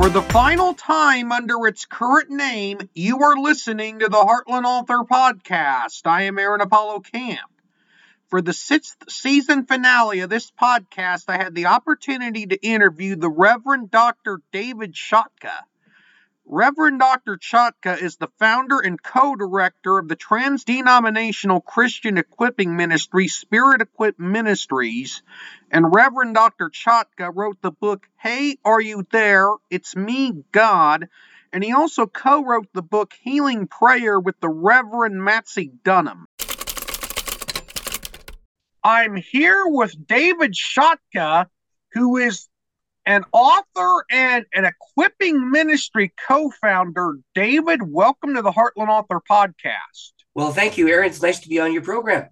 For the final time under its current name, you are listening to the Heartland Author Podcast. I am Aaron Apollo Camp. For the sixth season finale of this podcast, I had the opportunity to interview the Reverend Dr. David Chotka. Reverend Dr. Chotka is the founder and co director of the trans denominational Christian equipping ministry Spirit Equip Ministries. And Reverend Dr. Chotka wrote the book, Hey, Are You There? It's Me, God. And he also co wrote the book Healing Prayer with the Reverend Maxie Dunnam. I'm here with David Chotka, who is an author and an equipping ministry co-founder. David, welcome to the Heartland Author Podcast. Well, thank you, Aaron. It's nice to be on your program.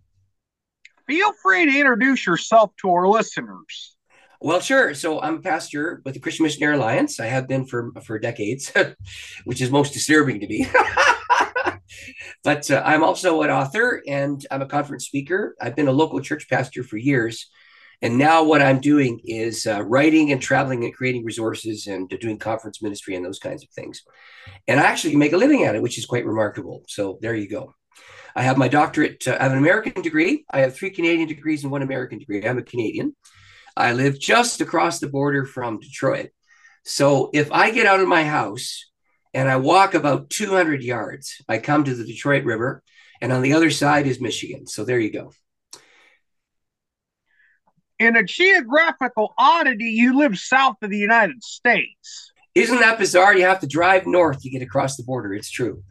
Feel free to introduce yourself to our listeners. Well, sure. So I'm a pastor with the Christian Missionary Alliance. I have been for for decades, which is most disturbing to me. but uh, I'm also an author and I'm a conference speaker. I've been a local church pastor for years. And now what I'm doing is uh, writing and traveling and creating resources and doing conference ministry and those kinds of things. And I actually make a living at it, which is quite remarkable. So there you go. I have my doctorate. Uh, I have an American degree. I have three Canadian degrees and one American degree. I'm a Canadian. I live just across the border from Detroit. So if I get out of my house and I walk about 200 yards, I come to the Detroit River, and on the other side is Michigan. So there you go in a geographical oddity, you live south of the United States. Isn't that bizarre? You have to drive north to get across the border. It's true.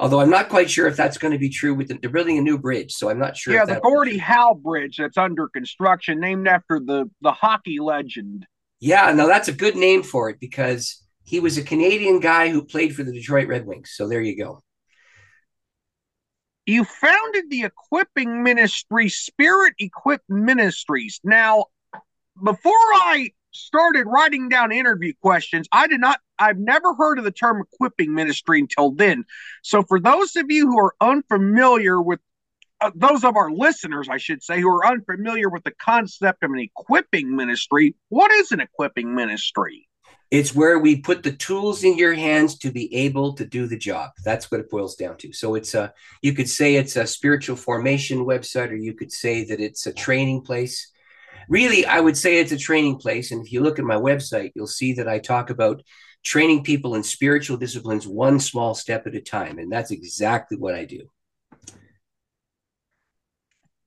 Although I'm not quite sure if that's going to be true with the, they're building a new bridge, so I'm not sure. Yeah, the Gordie Howe Bridge that's under construction, named after the the hockey legend. Yeah, no, that's a good name for it because he was a Canadian guy who played for the Detroit Red Wings. So there you go. You founded the equipping ministry, Spirit Equip Ministries. Now, before I started writing down interview questions, I did not, I've never heard of the term equipping ministry until then. So, for those of you who are unfamiliar with, uh, those of our listeners, I should say, who are unfamiliar with the concept of an equipping ministry, what is an equipping ministry? It's where we put the tools in your hands to be able to do the job. That's what it boils down to. So it's a you could say it's a spiritual formation website, or you could say that it's a training place. Really, I would say it's a training place. And if you look at my website, you'll see that I talk about training people in spiritual disciplines one small step at a time. And that's exactly what I do.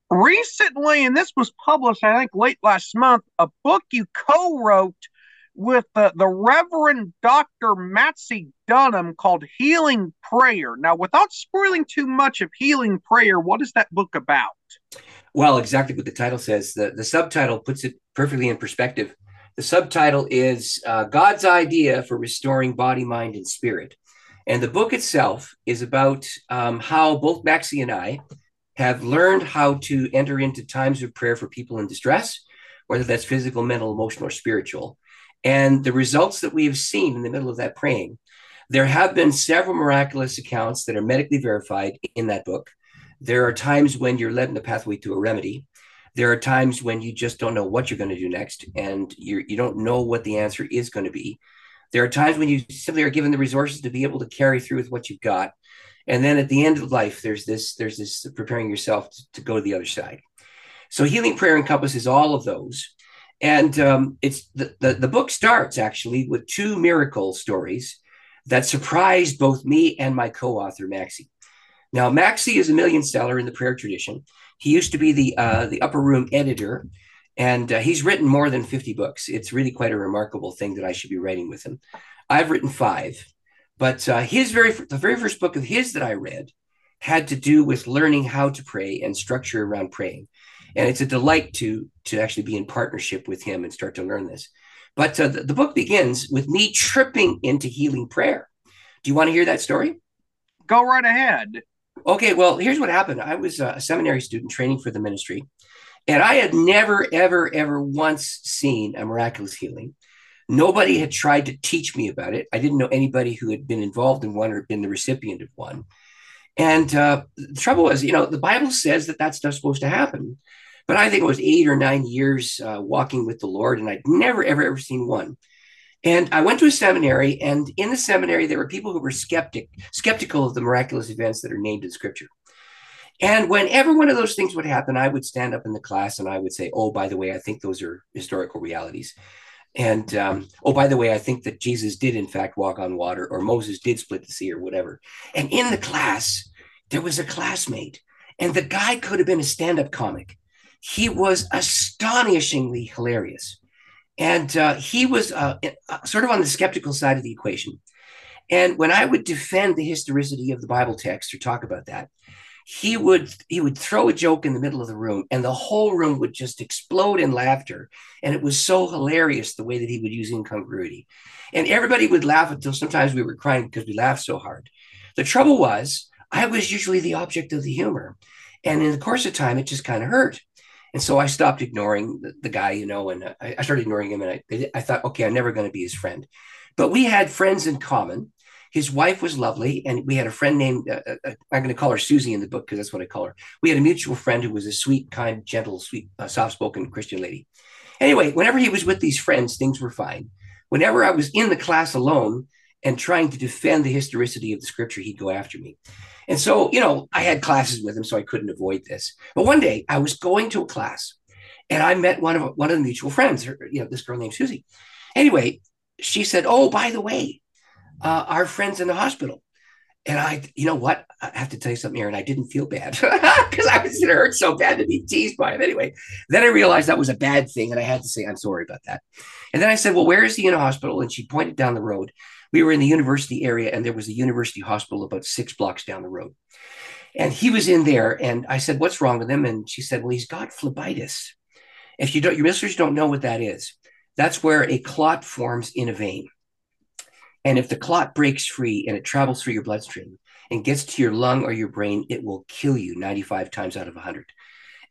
Recently, and this was published, I think, late last month, a book you co wrote with the, the Reverend Dr. Maxie Dunnam called Healing Prayer. Now, without spoiling too much of Healing Prayer, what is that book about? Well, exactly what the title says. The, the subtitle puts it perfectly in perspective. The subtitle is uh, God's Idea for Restoring Body, Mind, and Spirit. And the book itself is about um, how both Maxie and I have learned how to enter into times of prayer for people in distress, whether that's physical, mental, emotional, or spiritual and the results that we have seen in the middle of that praying, there have been several miraculous accounts that are medically verified in that book. There are times when you're led in the pathway to a remedy. There are times when you just don't know what you're going to do next, and you're, you don't know what the answer is going to be. There are times when you simply are given the resources to be able to carry through with what you've got. And then at the end of life, there's this, there's this preparing yourself to, to go to the other side. So healing prayer encompasses all of those. And um, it's the, the, the book starts actually with two miracle stories that surprised both me and my co-author Maxie. Now, Maxie is a million seller in the prayer tradition. He used to be the uh, the upper room editor, and uh, he's written more than fifty books. It's really quite a remarkable thing that I should be writing with him. I've written five, but uh, his very the very first book of his that I read had to do with learning how to pray and structure around praying and it's a delight to to actually be in partnership with him and start to learn this. But uh, the, the book begins with me tripping into healing prayer. Do you want to hear that story? Go right ahead. Okay, well, here's what happened. I was a seminary student training for the ministry, and I had never, ever, ever once seen a miraculous healing. Nobody had tried to teach me about it. I didn't know anybody who had been involved in one or been the recipient of one. And uh, the trouble was, you know, the Bible says that that's not supposed to happen. But I think it was eight or nine years uh, walking with the Lord, and I'd never, ever, ever seen one. And I went to a seminary, and in the seminary, there were people who were skeptic, skeptical of the miraculous events that are named in Scripture. And whenever one of those things would happen, I would stand up in the class and I would say, "Oh, by the way, I think those are historical realities." And um, oh, by the way, I think that Jesus did in fact walk on water, or Moses did split the sea, or whatever. And in the class, there was a classmate, and the guy could have been a stand-up comic. He was astonishingly hilarious, and uh, he was uh, uh sort of on the skeptical side of the equation. And when I would defend the historicity of the Bible text or talk about that, he would he would throw a joke in the middle of the room and the whole room would just explode in laughter. And it was so hilarious the way that he would use incongruity. And everybody would laugh until sometimes we were crying because we laughed so hard. The trouble was i was usually the object of the humor. And in the course of time it just kind of hurt. And so i stopped ignoring the, the guy you know and I, I, started ignoring him and I, I thought okay i'm never going to be his friend. But we had friends in common his wife was lovely, and we had a friend named uh, uh, uh I'm going to call her Susie in the book because that's what I call her. We had a mutual friend who was a sweet, kind, gentle, sweet, uh, soft-spoken Christian lady. Anyway, whenever he was with these friends, things were fine. Whenever I was in the class alone and trying to defend the historicity of the scripture, he'd go after me. And so, you know, I had classes with him, so I couldn't avoid this. But one day, I was going to a class, and I met one of one of the mutual friends. Her, you know, this girl named Susie. Anyway, she said, "Oh, by the way, uh, our friends in the hospital. And I, you know what? I have to tell you something, Aaron. I didn't feel bad because I was, it hurt so bad to be teased by him. Anyway, then I realized that was a bad thing. And I had to say, I'm sorry about that. And then I said, Well, where is he in a hospital? And she pointed down the road. We were in the university area and there was a university hospital about six blocks down the road. And he was in there. And I said, What's wrong with him? And she said, Well, he's got phlebitis. If you don't, your listeners don't know what that is, that's where a clot forms in a vein. And if the clot breaks free and it travels through your bloodstream and gets to your lung or your brain, it will kill you 95 times out of 100.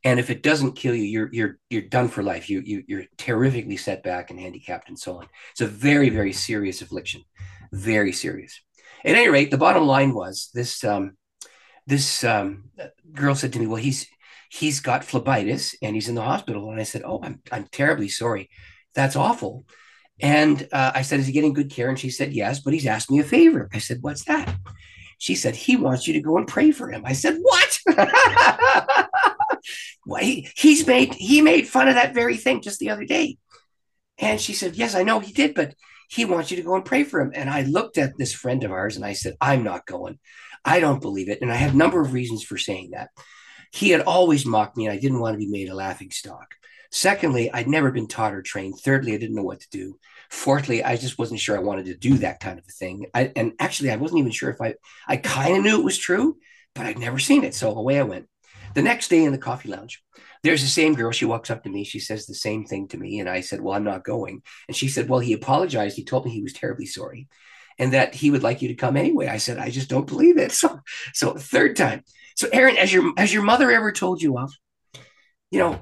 And if it doesn't kill you, you're you're you're done for life. You, you you're terrifically set back and handicapped and so on. It's a very very serious affliction, very serious. At any rate, the bottom line was this: um, this um, girl said to me, "Well, he's he's got phlebitis and he's in the hospital." And I said, "Oh, I'm I'm terribly sorry. That's awful." And uh, I said, Is he getting good care? And she said, Yes, but he's asked me a favor. I said, What's that? She said, He wants you to go and pray for him. I said, What? well, he, he's made he made fun of that very thing just the other day. And she said, Yes, I know he did, but he wants you to go and pray for him. And I looked at this friend of ours and I said, I'm not going. I don't believe it. And I had a number of reasons for saying that. He had always mocked me, and I didn't want to be made a laughing stock. Secondly, I'd never been taught or trained. Thirdly, I didn't know what to do. Fourthly, I just wasn't sure I wanted to do that kind of a thing. I, and actually, I wasn't even sure if I, I kind of knew it was true, but I'd never seen it. So away I went. The next day in the coffee lounge, there's the same girl. She walks up to me. She says the same thing to me. And I said, Well, I'm not going. And she said, Well, he apologized. He told me he was terribly sorry and that he would like you to come anyway. I said, I just don't believe it. So, so third time. So, Aaron, as your as your mother ever told you of, you know,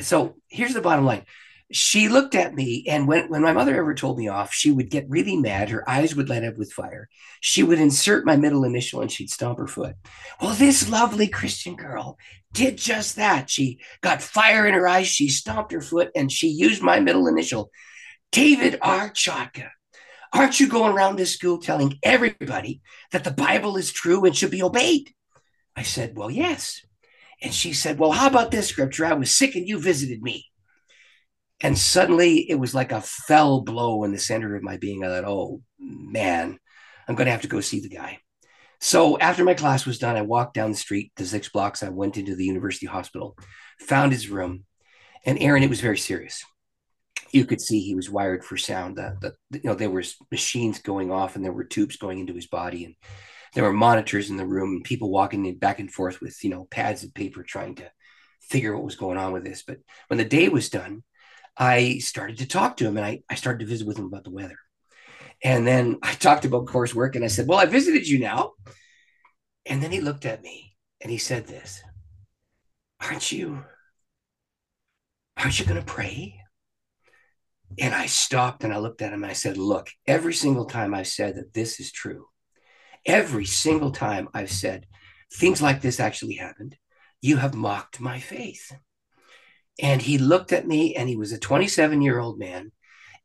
so here's the bottom line. She looked at me and when, when my mother ever told me off she would get really mad. Her eyes would light up with fire. She would insert my middle initial and she'd stomp her foot. Well this lovely christian girl did just that. She got fire in her eyes. She stomped her foot and she used my middle initial. David r. Chotka aren't you going around this school telling everybody that the bible is true and should be obeyed? I said well yes and she said well how about this scripture i was sick and you visited me and suddenly it was like a fell blow in the center of my being. I thought, oh man, I'm going to have to go see the guy. So after my class was done, I walked down the street to six blocks. I went into the university hospital, found his room, and Aaron, it was very serious. You could see he was wired for sound. That the, you know there was machines going off, and there were tubes going into his body, and there were monitors in the room, and people walking back and forth with you know pads of paper trying to figure what was going on with this. But when the day was done, I started to talk to him and I, I started to visit with him about the weather. And then I talked about coursework and I said, Well, I visited you now. And then he looked at me and he said this Aren't you, aren't you going to pray? And I stopped and I looked at him and I said, Look, every single time I've said that this is true, every single time I've said things like this actually happened, you have mocked my faith. And he looked at me and he was a 27 year old man.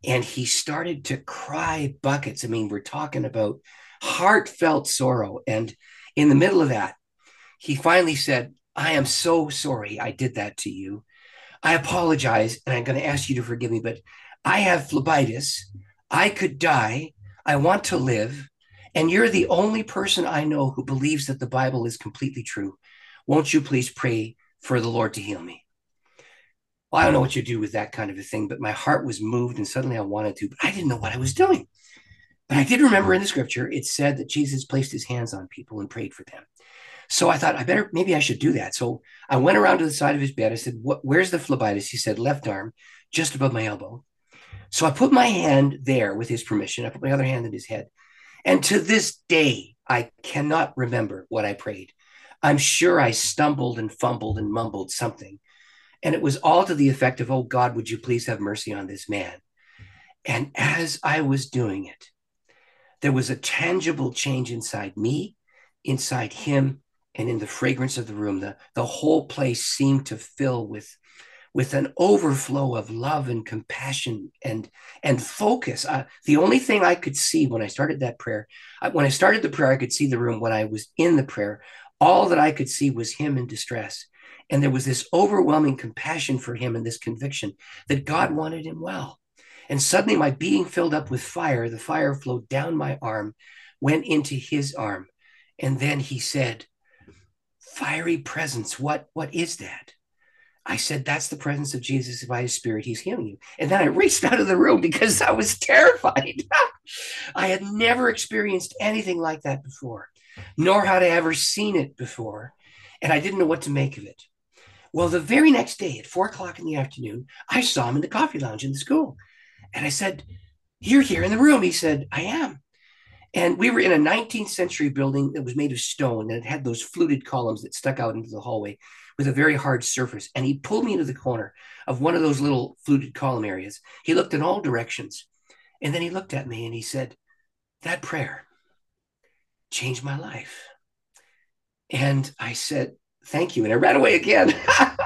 and he started to cry buckets. I mean, we're talking about heartfelt sorrow. And in the middle of that, he finally said, I am so sorry I did that to you. I apologize and I'm going to ask you to forgive me, but I have phlebitis. I could die. I want to live. And you're the only person I know who believes that the Bible is completely true. Won't you please pray for the Lord to heal me? Well, I don't know what you do with that kind of a thing, but my heart was moved and suddenly I wanted to, but I didn't know what I was doing. But I did remember in the scripture, it said that Jesus placed his hands on people and prayed for them. So I thought, I better, maybe I should do that. So I went around to the side of his bed. I said, Where's the phlebitis? He said, Left arm, just above my elbow. So I put my hand there with his permission. I put my other hand in his head. And to this day, I cannot remember what I prayed. I'm sure I stumbled and fumbled and mumbled something. And it was all to the effect of, Oh God, would you please have mercy on this man? And as I was doing it, there was a tangible change inside me, inside him, and in the fragrance of the room. The, the whole place seemed to fill with, with an overflow of love and compassion and, and focus. Uh, the only thing I could see when I started that prayer, I, when I started the prayer, I could see the room. When I was in the prayer, all that I could see was him in distress. And there was this overwhelming compassion for him and this conviction that God wanted him well. And suddenly, my being filled up with fire, the fire flowed down my arm, went into his arm. And then he said, Fiery presence, what, what is that? I said, That's the presence of Jesus by his spirit. He's healing you. And then I raced out of the room because I was terrified. I had never experienced anything like that before, nor had I ever seen it before. And I didn't know what to make of it. Well, the very next day at four o'clock in the afternoon, I saw him in the coffee lounge in the school. And I said, You're here in the room. He said, I am. And we were in a 19th century building that was made of stone and it had those fluted columns that stuck out into the hallway with a very hard surface. And he pulled me into the corner of one of those little fluted column areas. He looked in all directions. And then he looked at me and he said, That prayer changed my life. And I said, Thank you. And I ran away again.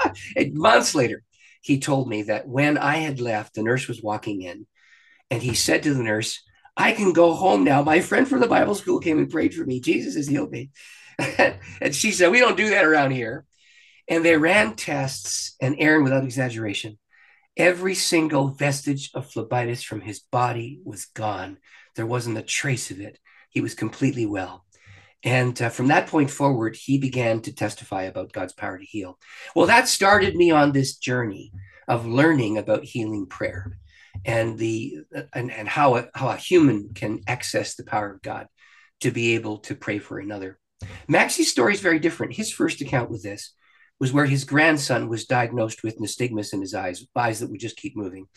months later, he told me that when I had left, the nurse was walking in and he said to the nurse, I can go home now. My friend from the Bible school came and prayed for me. Jesus has healed me. and she said, We don't do that around here. And they ran tests, and Aaron, without exaggeration, every single vestige of phlebitis from his body was gone. There wasn't a trace of it. He was completely well. And uh, from that point forward, he began to testify about God's power to heal. Well, that started me on this journey of learning about healing prayer and the and, and how a, how a human can access the power of God to be able to pray for another. Maxie's story is very different. His first account with this was where his grandson was diagnosed with nystagmus in his eyes, eyes that would just keep moving,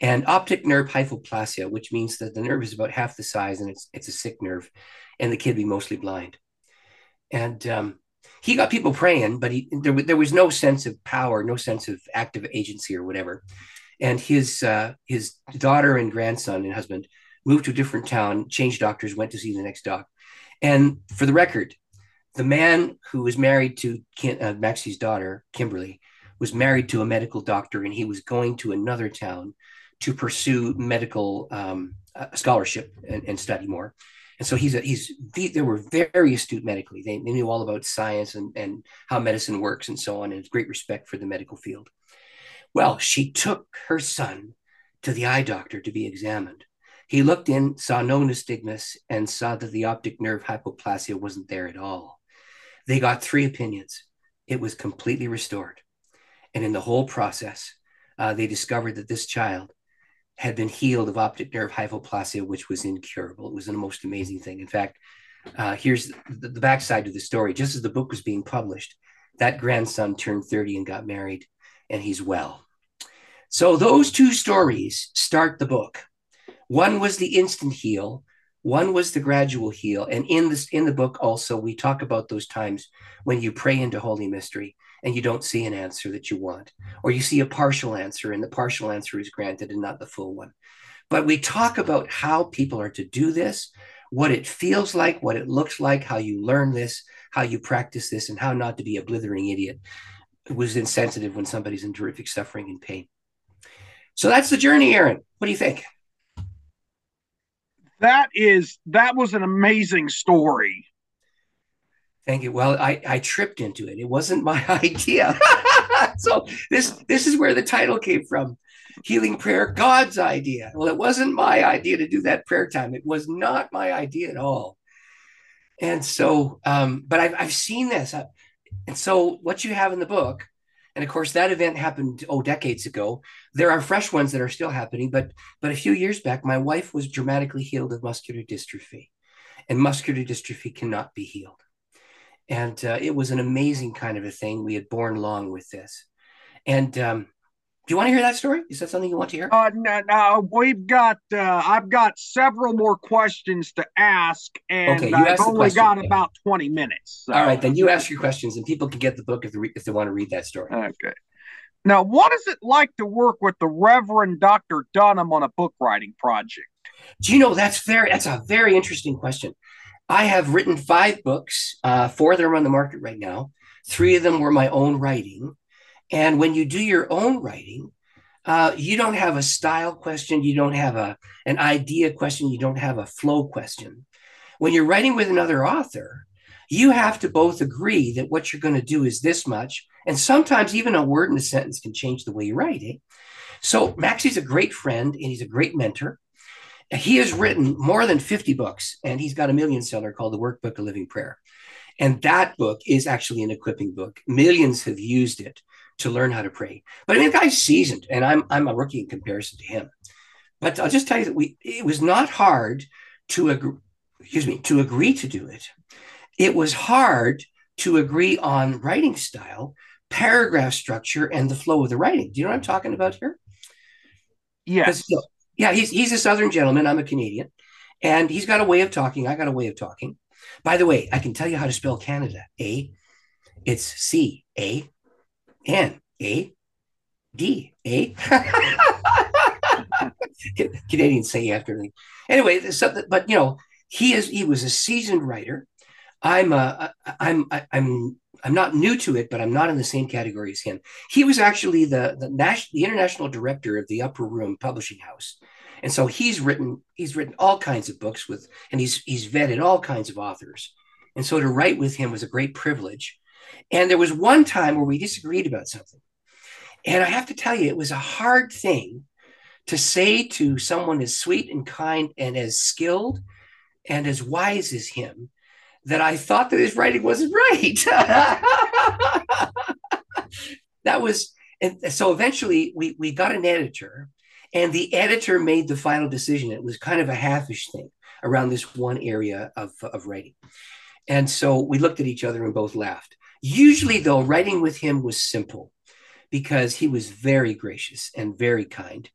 and optic nerve hypoplasia, which means that the nerve is about half the size and it's it's a sick nerve and the kid be mostly blind. And um, he got people praying, but he, there, there was no sense of power, no sense of active agency or whatever. And his uh, his daughter and grandson and husband moved to a different town, changed doctors, went to see the next doc. And for the record, the man who was married to Kim, uh, Maxie's daughter, Kimberly, was married to a medical doctor, and he was going to another town to pursue medical um, uh, scholarship and, and, study more. And so he's a, he's they were very astute medically. They, they knew all about science and, and how medicine works and so on, and great respect for the medical field. Well, she took her son to the eye doctor to be examined. He looked in, saw no nystagmus, and saw that the optic nerve hypoplasia wasn't there at all. They got three opinions. It was completely restored. And in the whole process, uh, they discovered that this child had been healed of optic nerve hypoplasia, which was incurable. It was the most amazing thing. In fact, uh, here's the, the backside of the story. Just as the book was being published, that grandson turned 30 and got married, and he's well. So those two stories start the book. One was the instant heal, one was the gradual heal. And in this in the book also we talk about those times when you pray into holy mystery and you don't see an answer that you want, or you see a partial answer and the partial answer is granted and not the full one. But we talk about how people are to do this, what it feels like, what it looks like, how you learn this, how you practice this, and how not to be a blithering idiot who's insensitive when somebody's in terrific suffering and pain. So that's the journey, Aaron. What do you think? That is that was an amazing story. Thank you. Well, I, I tripped into it. It wasn't my idea. so this this is where the title came from. Healing prayer, God's idea. Well, it wasn't my idea to do that prayer time. It was not my idea at all. And so, um, but I've, I've seen this. And so, what you have in the book, and of course, that event happened oh decades ago. There are fresh ones that are still happening, but but a few years back, my wife was dramatically healed of muscular dystrophy, and muscular dystrophy cannot be healed. And uh, it was an amazing kind of a thing. We had borne long with this, and um, do you want to hear that story? Is that something you want to hear? Uh, no, no we've got. Uh, I've got several more questions to ask, and okay, I've only got yeah. about twenty minutes. So. All right, then you ask your questions, and people can get the book if they, re- if they want to read that story. Okay. Now, what is it like to work with the Reverend Dr. Dunnam on a book writing project? Do you know that's very that's a very interesting question. I have written five books. Uh, four of them are on the market right now. Three of them were my own writing. And when you do your own writing, uh, you don't have a style question, you don't have a an idea question, you don't have a flow question. When you're writing with another author, you have to both agree that what you're going to do is this much, and sometimes even a word in a sentence can change the way you write it. So Maxie's a great friend and he's a great mentor. He has written more than 50 books, and he's got a million seller called The Workbook of Living Prayer. And that book is actually an equipping book. Millions have used it to learn how to pray. But I mean, the guy's seasoned, and I'm I'm a rookie in comparison to him. But I'll just tell you that we it was not hard to agree, excuse me, to agree to do it. It was hard to agree on writing style, paragraph structure, and the flow of the writing. Do you know what I'm talking about here? Yes. You know, yeah, he's he's a Southern gentleman. I'm a Canadian, and he's got a way of talking. I got a way of talking. By the way, I can tell you how to spell Canada. A, it's C A N A D A. Canadians say after everything. Anyway, but you know, he is he was a seasoned writer. I'm uh, I'm I'm I'm not new to it, but I'm not in the same category as him. He was actually the the national the international director of the Upper Room Publishing House, and so he's written he's written all kinds of books with, and he's he's vetted all kinds of authors, and so to write with him was a great privilege. And there was one time where we disagreed about something. And I have to tell you, it was a hard thing to say to someone as sweet and kind and as skilled and as wise as him that I thought that his writing wasn't right. that was, and so eventually we, we got an editor, and the editor made the final decision. It was kind of a halfish thing around this one area of, of writing. And so we looked at each other and both laughed. Usually, though, writing with him was simple because he was very gracious and very kind.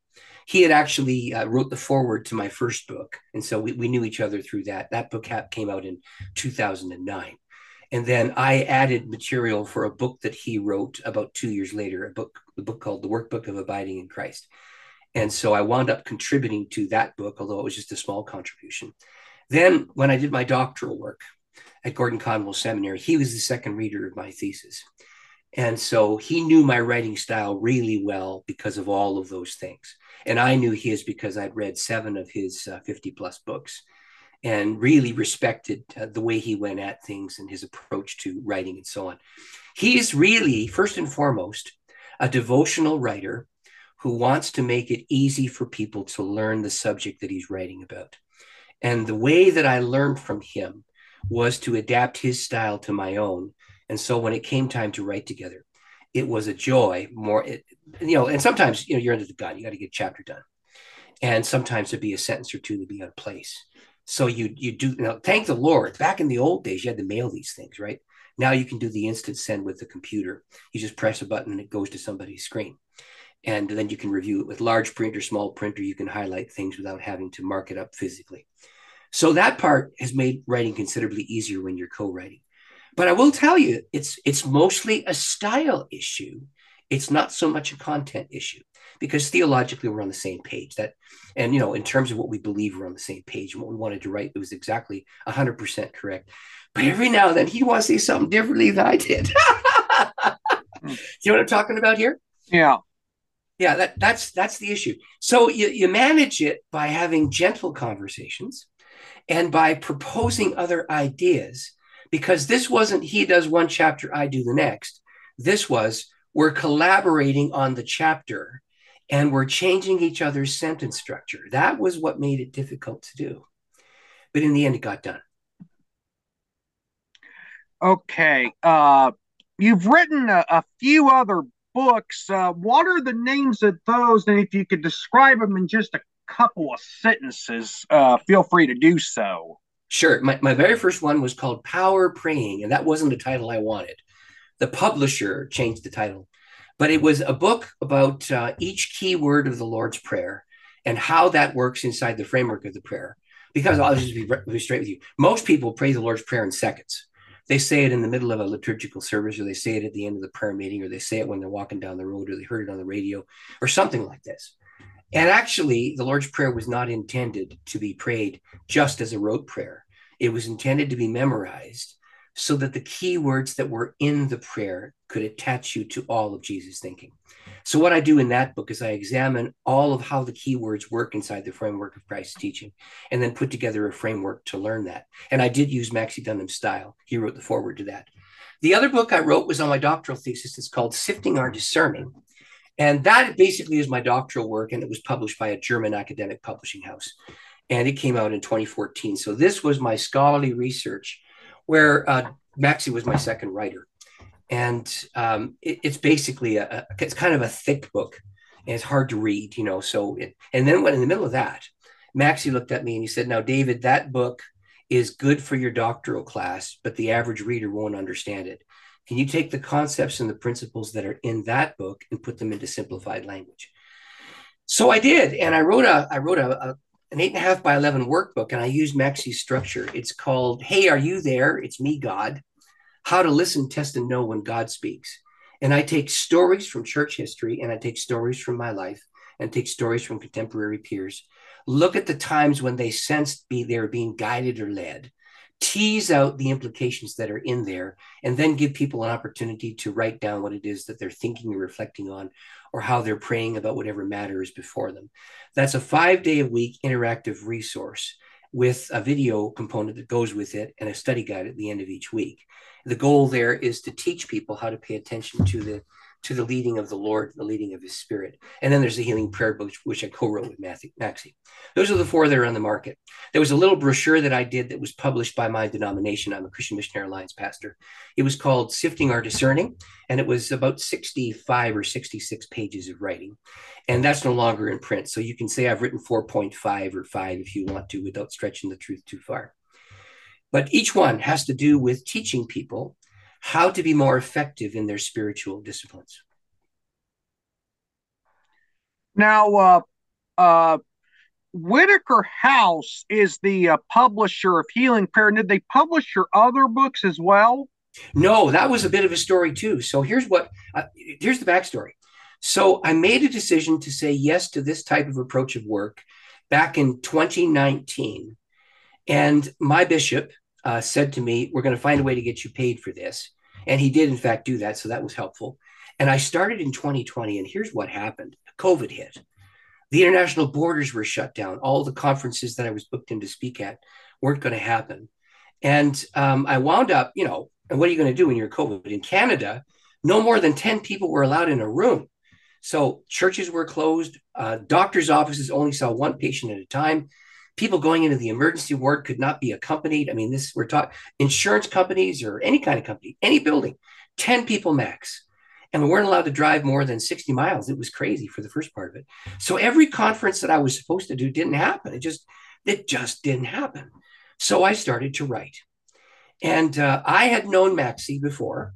He had actually uh, wrote the foreword to my first book, and so we, we knew each other through that. That book came out in 2009. And then I added material for a book that he wrote about two years later, a book, the book called The Workbook of Abiding in Christ. And so I wound up contributing to that book, although it was just a small contribution. Then, when I did my doctoral work, at Gordon Conwell Seminary, he was the second reader of my thesis. And so he knew my writing style really well because of all of those things. And I knew his because I'd read seven of his uh, 50 plus books and really respected uh, the way he went at things and his approach to writing and so on. He's really, first and foremost, a devotional writer who wants to make it easy for people to learn the subject that he's writing about. And the way that I learned from him was to adapt his style to my own. And so when it came time to write together, it was a joy more, it, you know, and sometimes, you know, you're under the gun, you got to get a chapter done. And sometimes it'd be a sentence or two to be out of place. So you, you do, you know, thank the Lord. Back in the old days, you had to mail these things, right? Now you can do the instant send with the computer. You just press a button and it goes to somebody's screen. And then you can review it with large print or small print, or you can highlight things without having to mark it up physically. So that part has made writing considerably easier when you're co-writing. But I will tell you, it's it's mostly a style issue. It's not so much a content issue because theologically we're on the same page. That and you know, in terms of what we believe, we're on the same page and what we wanted to write, it was exactly 100% correct. But every now and then he wants to say something differently than I did. Hmm. you know what I'm talking about here? Yeah. Yeah, that, that's that's the issue. So you, you manage it by having gentle conversations And by proposing other ideas, because this wasn't he does one chapter, I do the next. This was we're collaborating on the chapter and we're changing each other's sentence structure. That was what made it difficult to do. But in the end, it got done. Okay. Uh, you've written a, a few other books. Uh, what are the names of those? And if you could describe them in just a couple of sentences, uh, feel free to do so. Sure. My, my very first one was called Power Praying, and that wasn't the title I wanted. The publisher changed the title, but it was a book about uh, each key word of the Lord's Prayer and how that works inside the framework of the prayer. Because I'll just be, be straight with you. Most people pray the Lord's Prayer in seconds. They say it in the middle of a liturgical service, or they say it at the end of the prayer meeting, or they say it when they're walking down the road, or they heard it on the radio, or something like this. And actually, the Lord's Prayer was not intended to be prayed just as a rote prayer. It was intended to be memorized so that the key words that were in the prayer could attach you to all of Jesus' thinking. So, what I do in that book is I examine all of how the key words work inside the framework of Christ's teaching and then put together a framework to learn that. And I did use Maxie Dunnam's style. He wrote the foreword to that. The other book I wrote was on my doctoral thesis. It's called Sifting Our Discerning. And that basically is my doctoral work, and it was published by a German academic publishing house. And it came out in 2014. So this was my scholarly research, where uh, was my second writer. And um, it, it's basically a, a, it's kind of a thick book, and it's hard to read, you know. So, it, and then when in the middle of that, Maxie looked at me and he said, "Now, David, that book is good for your doctoral class, but the average reader won't understand it. Can you take the concepts and the principles that are in that book and put them into simplified language? So I did, and I wrote a I wrote a, a an eight and a half by eleven workbook, and I used Maxie's structure. It's called "Hey, Are You There?" It's me, God. How to listen, test, and know when God speaks. And I take stories from church history, and I take stories from my life, and take stories from contemporary peers. Look at the times when they sensed be they were being guided or led, tease out the implications that are in there and then give people an opportunity to write down what it is that they're thinking or reflecting on or how they're praying about whatever matter is before them. That's a five day a week interactive resource with a video component that goes with it and a study guide at the end of each week. The goal there is to teach people how to pay attention to the to the leading of the Lord, the leading of His Spirit. And then there's the Healing Prayer Book, which I co-wrote with Matthew, Maxie. Those are the four that are on the market. There was a little brochure that I did that was published by my denomination. I'm a Christian Missionary Alliance pastor. It was called Sifting Our Discerning, and it was about 65 or 66 pages of writing. And that's no longer in print. So you can say I've written 4.5 or 5 if you want to without stretching the truth too far. But each one has to do with teaching people how to be more effective in their spiritual disciplines. Now, uh, uh, Whitaker House is the uh, publisher of Healing Prayer. Did they publish your other books as well? No, that was a bit of a story too. So here's what uh, here's the backstory. So I made a decision to say yes to this type of approach of work back in 2019, and my bishop uh, said to me, We're going to find a way to get you paid for this. And he did, in fact, do that. So that was helpful. And I started in 2020. And here's what happened COVID hit. The international borders were shut down. All the conferences that I was booked in to speak at weren't going to happen. And um, I wound up, you know, and what are you going to do when you're COVID? In Canada, no more than 10 people were allowed in a room. So churches were closed. Uh, doctors' offices only saw one patient at a time people going into the emergency ward could not be accompanied. I mean, this we're talking insurance companies or any kind of company, any building, 10 people max. And we weren't allowed to drive more than 60 miles. It was crazy for the first part of it. So every conference that I was supposed to do didn't happen. It just, it just didn't happen. So I started to write. And uh, I had known Maxie before.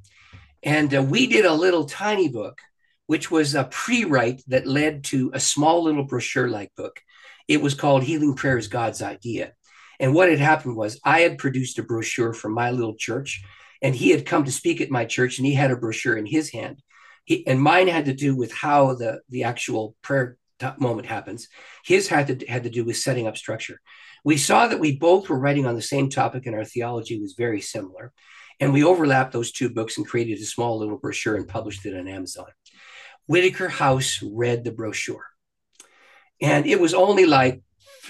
And uh, we did a little tiny book, which was a pre write that led to a small little brochure like book it was called Healing Prayer is God's Idea. And what had happened was I had produced a brochure for my little church, and he had come to speak at my church, and he had a brochure in his hand. He, and mine had to do with how the, the actual prayer moment happens. His had to, had to do with setting up structure. We saw that we both were writing on the same topic, and our theology was very similar. And we overlapped those two books and created a small little brochure and published it on Amazon. Whitaker House read the brochure. And it was only like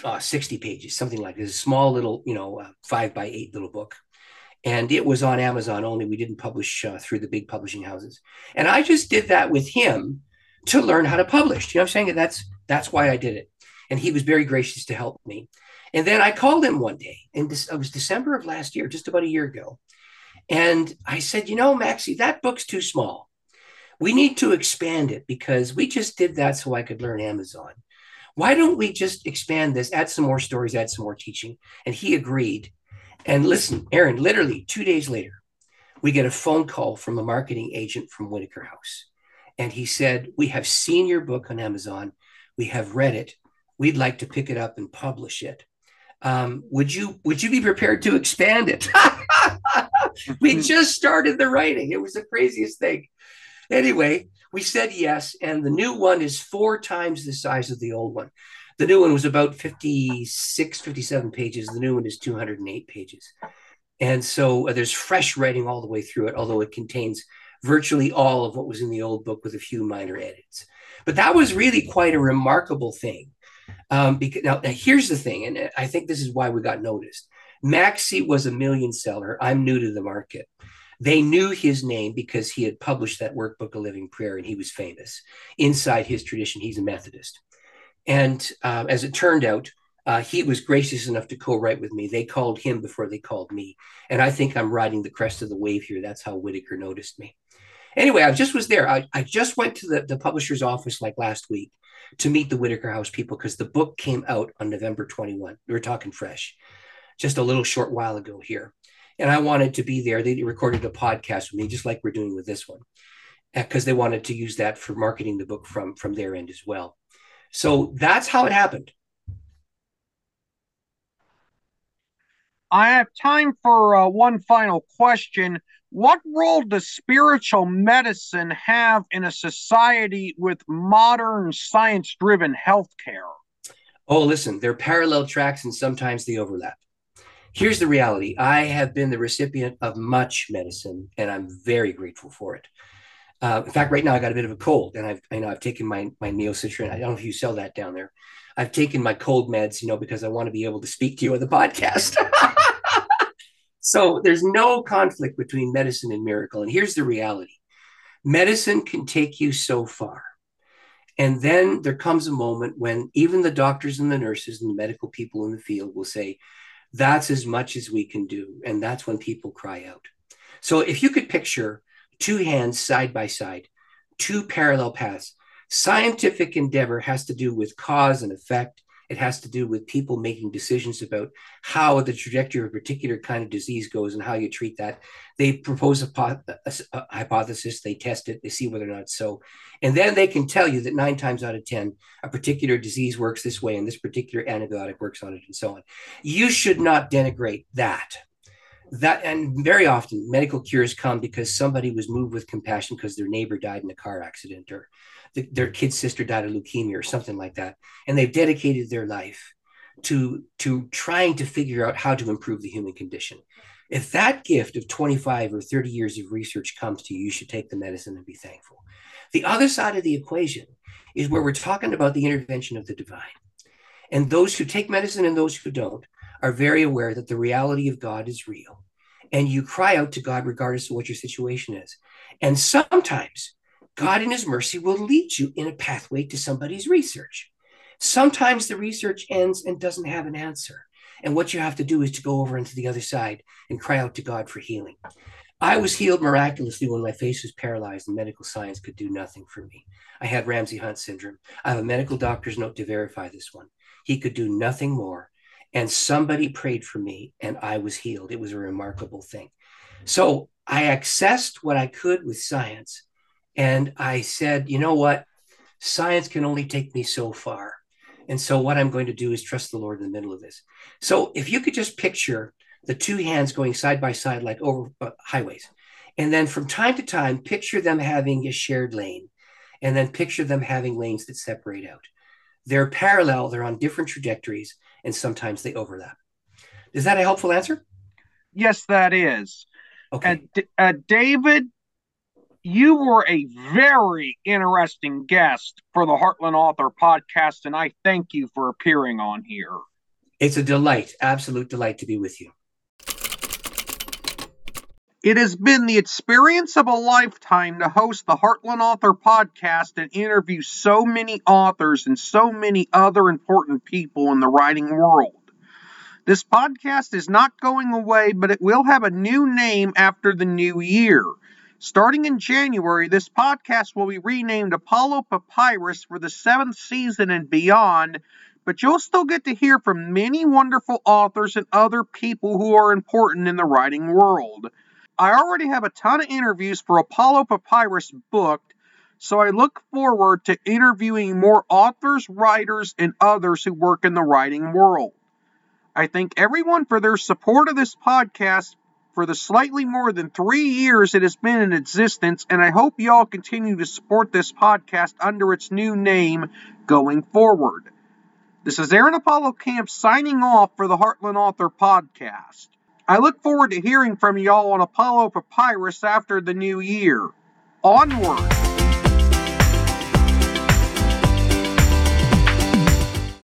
uh, 60 pages, something like this, a small little, you know, uh, five by eight little book. And it was on Amazon only. We didn't publish uh, through the big publishing houses. And I just did that with him to learn how to publish. You know I'm saying? That's that's why I did it. And he was very gracious to help me. And then I called him one day, and this it was December of last year, just about a year ago. And I said, you know, Maxie, that book's too small. We need to expand it because we just did that so I could learn Amazon why don't we just expand this, add some more stories, add some more teaching? And he agreed. And listen, Aaron, literally two days later, we get a phone call from a marketing agent from Whitaker House. And he said, We have seen your book on Amazon. We have read it. We'd like to pick it up and publish it. Um, would you would you be prepared to expand it? we just started the writing. It was the craziest thing. Anyway, we said yes, and the new one is four times the size of the old one. The new one was about 56, 57 pages. The new one is 208 pages. And so uh, there's fresh writing all the way through it, although it contains virtually all of what was in the old book with a few minor edits. But that was really quite a remarkable thing. Um, because now, now here's the thing, and I think this is why we got noticed. Maxie was a million seller. I'm new to the market. They knew his name because he had published that workbook, A Living Prayer, and he was famous. Inside his tradition, he's a Methodist. And uh, as it turned out, uh, he was gracious enough to co-write with me. They called him before they called me, and I think I'm riding the crest of the wave here. That's how Whitaker noticed me. Anyway, I just was there. I, I just went to the, the publisher's office like last week to meet the Whitaker House people because the book came out on November 21. We were talking fresh, just a little short while ago here and I wanted to be there. They recorded a podcast with me, just like we're doing with this one, because they wanted to use that for marketing the book from from their end as well. So that's how it happened. I have time for uh, one final question. What role does spiritual medicine have in a society with modern science driven healthcare? Oh, listen, they're parallel tracks and sometimes they overlap. Here's the reality I have been the recipient of much medicine, and I'm very grateful for it. Uh, in fact, right now I got a bit of a cold, and I've I know I've taken my my Neo Citran. I don't know if you sell that down there. I've taken my cold meds, you know, because I want to be able to speak to you on the podcast. so there's no conflict between medicine and miracle. And here's the reality: medicine can take you so far. And then there comes a moment when even the doctors and the nurses and the medical people in the field will say, that's as much as we can do. And that's when people cry out. So if you could picture two hands side by side, two parallel paths, scientific endeavor has to do with cause and effect. It has to do with people making decisions about how the trajectory of a particular kind of disease goes and how you treat that. They propose a, a, a hypothesis, they test it, they see whether or not so. And then they can tell you that nine times out of 10, a particular disease works this way and this particular antibiotic works on it and so on. You should not denigrate that that and very often medical cures come because somebody was moved with compassion because their neighbor died in a car accident or the, their kid's sister died of leukemia or something like that. And they've dedicated their life to to trying to figure out how to improve the human condition. If that gift of 25 or 30 years of research comes to you you should take the medicine and be thankful. The other side of the equation is where we're talking about the intervention of the divine. And those who take medicine and those who don't are very aware that the reality of God is real. And you cry out to God regardless of what your situation is. And sometimes God, in His mercy, will lead you in a pathway to somebody's research. Sometimes the research ends and doesn't have an answer. And what you have to do is to go over into the other side and cry out to God for healing. I was healed miraculously when my face was paralyzed and medical science could do nothing for me. I had Ramsay Hunt syndrome. I have a medical doctor's note to verify this one. He could do nothing more and somebody prayed for me and I was healed. It was a remarkable thing. So I accessed what I could with science. And I said, you know what? Science can only take me so far. And so what I'm going to do is trust the Lord in the middle of this. So if you could just picture the two hands going side by side like over uh, highways, and then from time to time, picture them having a shared lane, and then picture them having lanes that separate out. They're parallel, they're on different trajectories, and sometimes they overlap. Is that a helpful answer? Yes, that is. Okay. Uh, uh, David, you were a very interesting guest for the Heartland Author podcast, and I thank you for appearing on here. It's a delight, absolute delight to be with you. It has been the experience of a lifetime to host the Heartland Author podcast and interview so many authors and so many other important people in the writing world. This podcast is not going away, but it will have a new name after the new year. Starting in January, this podcast will be renamed Apollo Papyrus for the seventh season and beyond, but you'll still get to hear from many wonderful authors and other people who are important in the writing world. I already have a ton of interviews for Apollo Papyrus booked, so I look forward to interviewing more authors, writers, and others who work in the writing world. I thank everyone for their support of this podcast for the slightly more than three years it has been in existence, and I hope y'all continue to support this podcast under its new name going forward. This is Aaron Apollo Camp signing off for the Heartland Author Podcast. I look forward to hearing from y'all on Apollo Papyrus after the new year. Onward!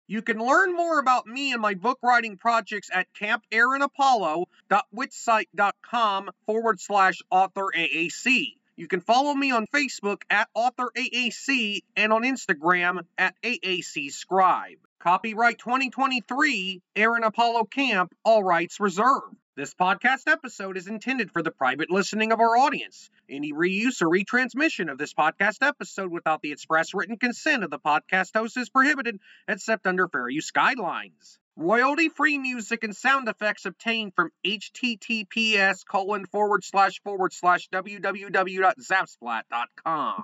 You can learn more about me and my book writing projects at campaaronapollo.wixsite.com forward slash author AAC. You can follow me on Facebook at author AAC and on Instagram at AAC Scribe. Copyright 2023, Aaron Apollo Camp, all rights reserved. This podcast episode is intended for the private listening of our audience. Any reuse or retransmission of this podcast episode without the express written consent of the podcast host is prohibited, except under fair use guidelines. Royalty free music and sound effects obtained from https colon forward slash forward slash www.zapsplat.com.